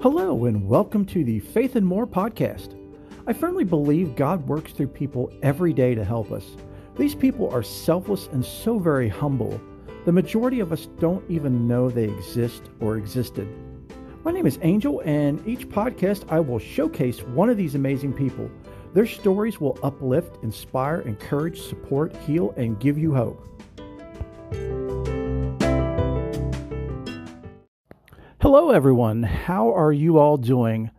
Hello, and welcome to the Faith and More podcast. I firmly believe God works through people every day to help us. These people are selfless and so very humble. The majority of us don't even know they exist or existed. My name is Angel, and each podcast I will showcase one of these amazing people. Their stories will uplift, inspire, encourage, support, heal, and give you hope. Hello, everyone. How are you all doing?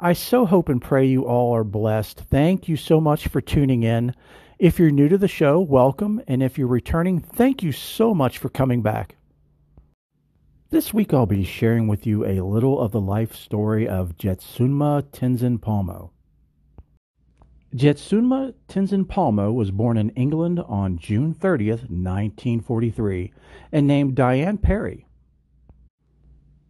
I so hope and pray you all are blessed. Thank you so much for tuning in. If you're new to the show, welcome. And if you're returning, thank you so much for coming back. This week, I'll be sharing with you a little of the life story of Jetsunma Tenzin Palmo. Jetsunma Tenzin Palmo was born in England on June 30th, 1943, and named Diane Perry.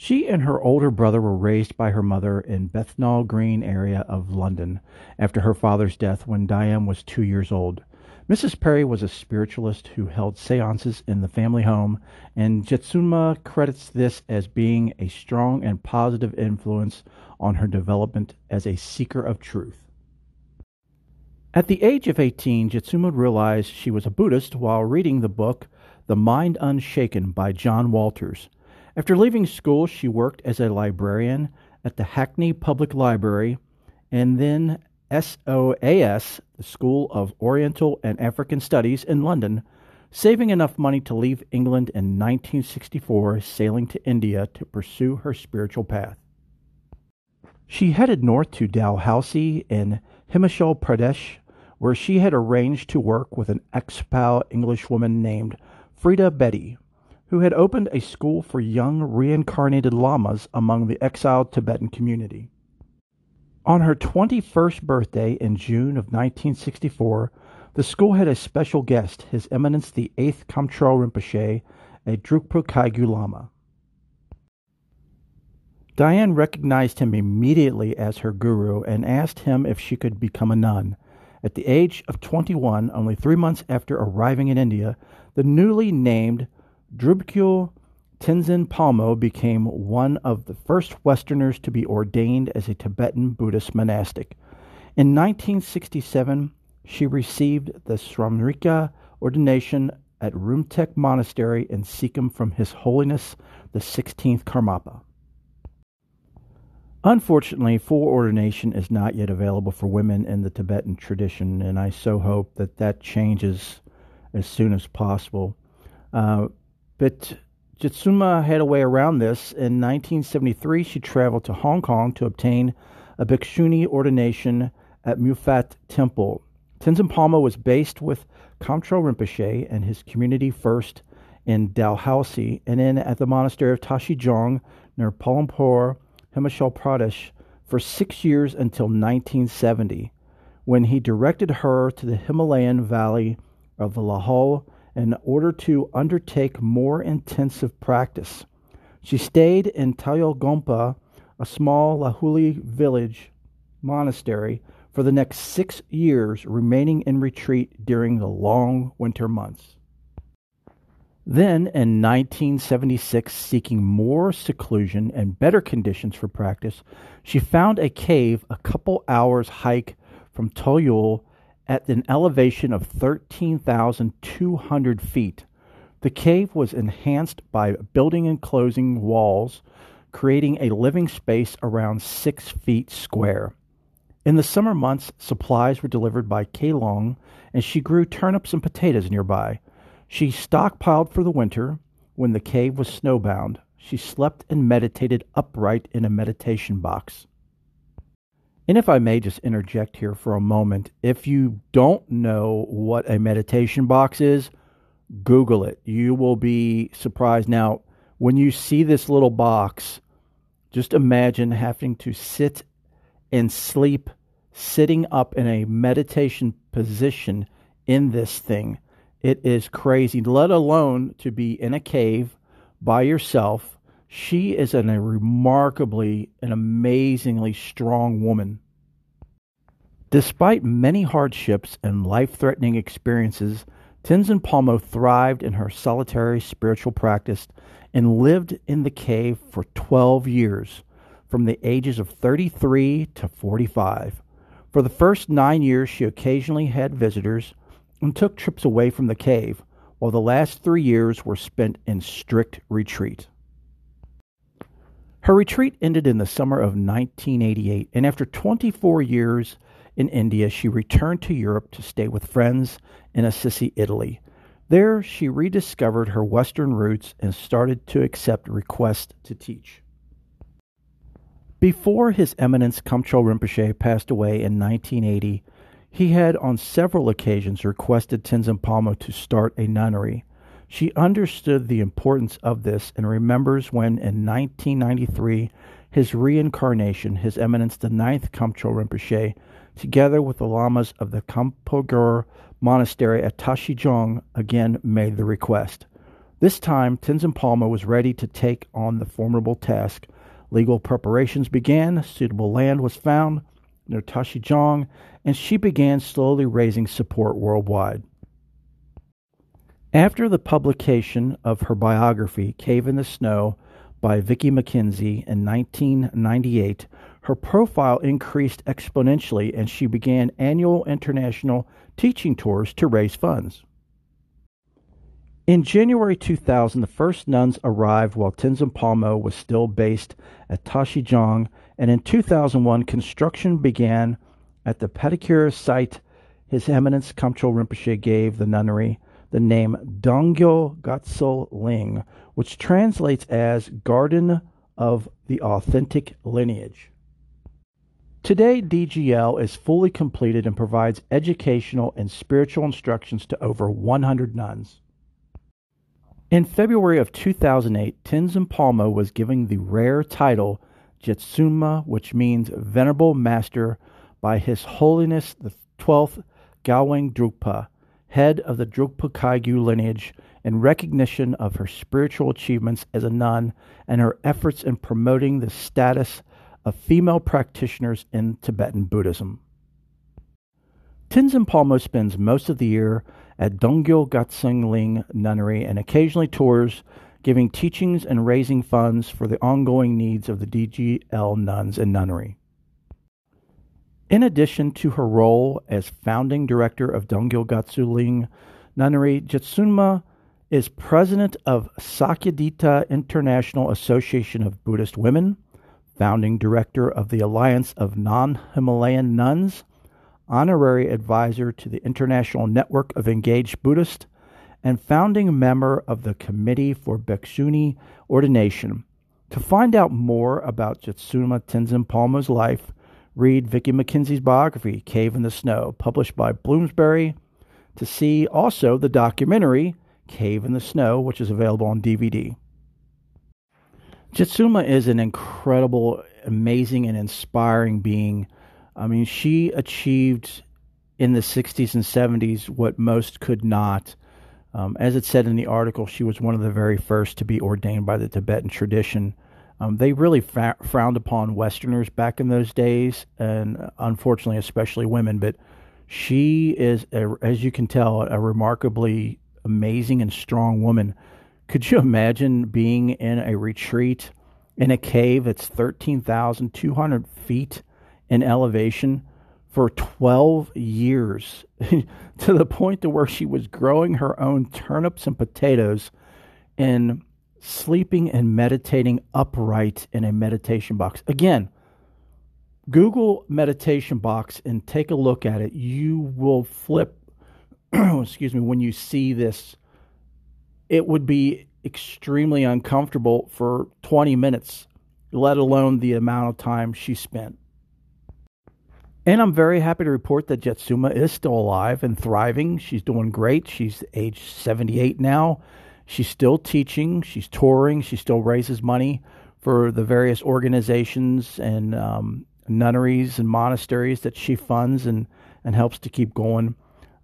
She and her older brother were raised by her mother in Bethnal Green area of London after her father's death when Diane was two years old. Mrs. Perry was a spiritualist who held seances in the family home, and Jetsunma credits this as being a strong and positive influence on her development as a seeker of truth. At the age of 18, Jetsunma realized she was a Buddhist while reading the book The Mind Unshaken by John Walters. After leaving school, she worked as a librarian at the Hackney Public Library and then SOAS, the School of Oriental and African Studies in London, saving enough money to leave England in 1964, sailing to India to pursue her spiritual path. She headed north to Dalhousie in Himachal Pradesh, where she had arranged to work with an expat Englishwoman named Frida Bedi who had opened a school for young reincarnated lamas among the exiled Tibetan community. On her 21st birthday in June of 1964, the school had a special guest, His Eminence the 8th Kamtrul Rinpoche, a Drukpa Kagyu Lama. Diane recognized him immediately as her guru and asked him if she could become a nun. At the age of 21, only three months after arriving in India, the newly named Drubkul Tenzin Palmo became one of the first Westerners to be ordained as a Tibetan Buddhist monastic. In 1967, she received the Sramanerika ordination at Rumtek Monastery in Sikkim from His Holiness the 16th Karmapa. Unfortunately, full ordination is not yet available for women in the Tibetan tradition, and I so hope that that changes as soon as possible. Uh, but Jetsunma had a way around this. In 1973, she traveled to Hong Kong to obtain a bhikshuni ordination at Miu Fat Temple. Tenzin Palmo was based with Kamtrul Rinpoche and his community first in Dalhousie and then at the monastery of Tashijong near Palampur, Himachal Pradesh, for six years until 1970, when he directed her to the Himalayan valley of the in order to undertake more intensive practice. She stayed in Tayul Gompa, a small Lahuli village monastery, for the next six years, remaining in retreat during the long winter months. Then, in 1976, seeking more seclusion and better conditions for practice, she found a cave a couple hours' hike from Tayul at an elevation of 13,200 feet. The cave was enhanced by building enclosing walls, creating a living space around six feet square. In the summer months, supplies were delivered by Keylong, and she grew turnips and potatoes nearby. She stockpiled for the winter. When the cave was snowbound, she slept and meditated upright in a meditation box. And if I may just interject here for a moment, if you don't know what a meditation box is, Google it. You will be surprised. Now, when you see this little box, just imagine having to sit and sleep sitting up in a meditation position in this thing. It is crazy, let alone to be in a cave by yourself she is an, a remarkably and amazingly strong woman. Despite many hardships and life threatening experiences, Tenzin Palmo thrived in her solitary spiritual practice and lived in the cave for 12 years. from the ages of 33 to 45. For the first nine years, she occasionally had visitors and took trips away from the cave, while the last three years were spent in strict retreat. Her retreat ended in the summer of 1988, and after 24 years in India, she returned to Europe to stay with friends in Assisi, Italy. There, she rediscovered her Western roots and started to accept requests to teach. Before His Eminence Kamtrul Rinpoche passed away in 1980, he had on several occasions requested Tenzin Palmo to start a nunnery. She understood the importance of this and remembers when in 1993 his reincarnation, His Eminence the Ninth Kamtrul Rinpoche, together with the lamas of the Khampagar monastery at Tashijong, again made the request. This time, Tenzin Palmo was ready to take on the formidable task. Legal preparations began, suitable land was found near Tashijong, and she began slowly raising support worldwide. After the publication of her biography, Cave in the Snow, by Vicki McKenzie in 1998, her profile increased exponentially and she began annual international teaching tours to raise funds. In January 2000, the first nuns arrived while Tenzin Palmo was still based at Tashijong, and in 2001, construction began at the pedicure site His Eminence Kamtrul Rinpoche gave the nunnery the name Dongyu Gatsal Ling, which translates as Garden of the Authentic Lineage. Today, DGL is fully completed and provides educational and spiritual instructions to over 100 nuns. In February of 2008, Tenzin Palmo was given the rare title Jetsunma, which means Venerable Master, by His Holiness the 12th Gyalwang Drukpa, head of the Drukpa Kagyu lineage, in recognition of her spiritual achievements as a nun and her efforts in promoting the status of female practitioners in Tibetan Buddhism. Tenzin Palmo spends most of the year at Dongyu Gatsal Ling Nunnery and occasionally tours giving teachings and raising funds for the ongoing needs of the DGL nuns and nunnery. In addition to her role as founding director of Dongyu Gatsal Ling Nunnery, Jetsunma is president of Sakyadhita International Association of Buddhist Women, founding director of the Alliance of Non Himalayan Nuns, honorary advisor to the International Network of Engaged Buddhists, and founding member of the Committee for Bhikshuni Ordination. To find out more about Jetsunma Tenzin Palmo's life, Read Vicki McKenzie's biography, Cave in the Snow, published by Bloomsbury. To see also the documentary, Cave in the Snow, which is available on DVD. Jetsunma is an incredible, amazing, and inspiring being. I mean, she achieved in the 60s and 70s what most could not. Um, as it said in the article, she was one of the very first to be ordained by the Tibetan tradition. Um, they really fa- frowned upon Westerners back in those days, and unfortunately, especially women. But she is, a, as you can tell, a remarkably amazing and strong woman. Could you imagine being in a retreat in a cave that's 13,200 feet in elevation for 12 years to the point to where she was growing her own turnips and potatoes in sleeping and meditating upright in a meditation box. Again, Google meditation box and take a look at it. You will flip, excuse me, when you see this. It would be extremely uncomfortable for 20 minutes, let alone the amount of time she spent. And I'm very happy to report that Jetsunma is still alive and thriving. She's doing great. She's age 78 now. She's still teaching, she's touring, she still raises money for the various organizations and um, nunneries and monasteries that she funds and, and helps to keep going.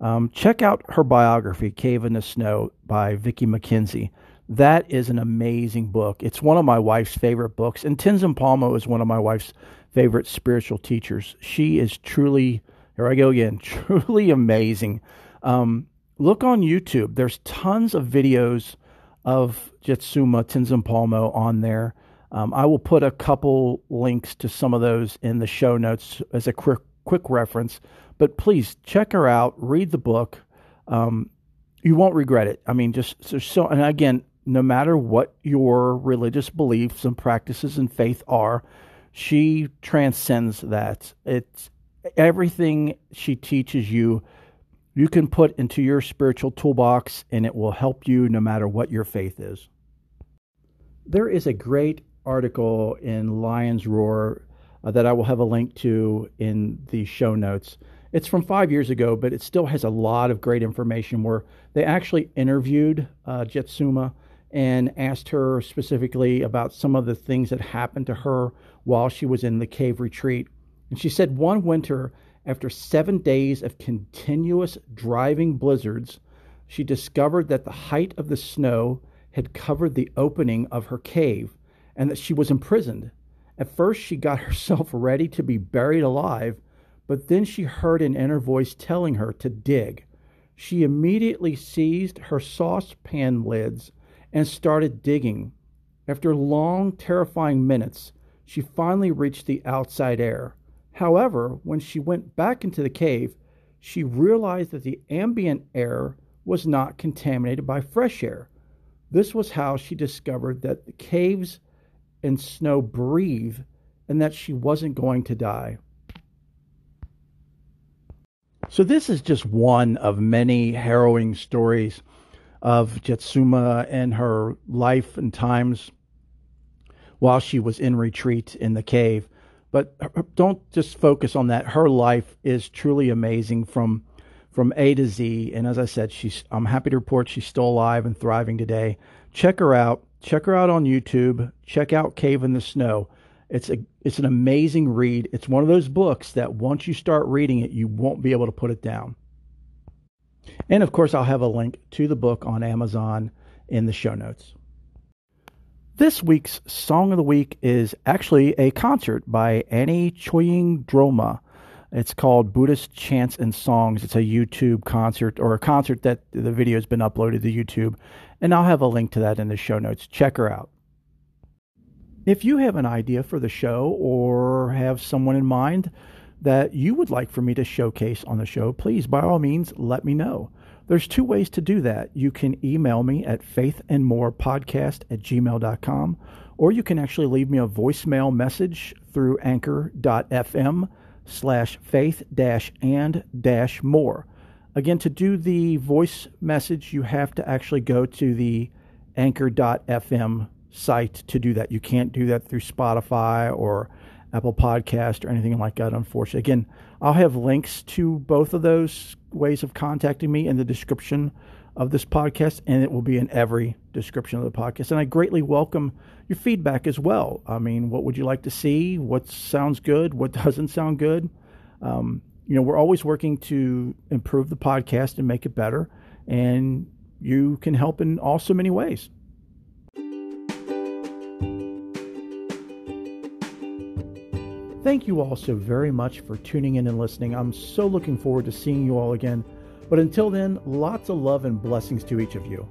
Um, check out her biography, Cave in the Snow, by Vicki McKenzie. That is an amazing book. It's one of my wife's favorite books, and Tenzin Palmo is one of my wife's favorite spiritual teachers. She is truly, here I go again, truly amazing. Um, look on YouTube. There's tons of videos of Jetsunma Tenzin Palmo on there. Um, I will put a couple links to some of those in the show notes as a quick quick reference. But please check her out. Read the book. Um, you won't regret it. I mean, just so, so. And again, no matter what your religious beliefs and practices and faith are, she transcends that. It's everything she teaches you. You can put into your spiritual toolbox, and it will help you no matter what your faith is. There is a great article in Lion's Roar uh, that I will have a link to in the show notes. It's from five years ago, but it still has a lot of great information where they actually interviewed uh, Jetsunma and asked her specifically about some of the things that happened to her while she was in the cave retreat. And she said one winter, after seven days of continuous driving blizzards, she discovered that the height of the snow had covered the opening of her cave and that she was imprisoned. At first, she got herself ready to be buried alive, but then she heard an inner voice telling her to dig. She immediately seized her saucepan lids and started digging. After long, terrifying minutes, she finally reached the outside air. However, when she went back into the cave, she realized that the ambient air was not contaminated by fresh air. This was how she discovered that the caves and Snow breathe and that she wasn't going to die. So, this is just one of many harrowing stories of Jetsunma and her life and times while she was in retreat in the cave. But don't just focus on that. Her life is truly amazing from from A to Z. And as I said, she's I'm happy to report she's still alive and thriving today. Check her out. Check her out on YouTube. Check out Cave in the Snow. It's a it's an amazing read. It's one of those books that once you start reading it, you won't be able to put it down. And of course, I'll have a link to the book on Amazon in the show notes. This week's Song of the Week is actually a concert by Ani Choying Drolma. It's called Buddhist Chants and Songs. It's a YouTube concert or a concert that the video has been uploaded to YouTube and I'll have a link to that in the show notes. Check her out. If you have an idea for the show or have someone in mind that you would like for me to showcase on the show, please, by all means, let me know. There's two ways to do that. You can email me at faithandmorepodcast at gmail.com, or you can actually leave me a voicemail message through anchor.fm slash faith dash and dash more. Again, to do the voice message, you have to actually go to the anchor.fm site to do that. You can't do that through Spotify or Apple Podcast or anything like that, unfortunately. Again, I'll have links to both of those ways of contacting me in the description of this podcast, and it will be in every description of the podcast. And I greatly welcome your feedback as well. I mean, what would you like to see? What sounds good? What doesn't sound good? Um, you know, we're always working to improve the podcast and make it better. And you can help in all so many ways. Thank you all so very much for tuning in and listening. I'm so looking forward to seeing you all again. But until then, lots of love and blessings to each of you.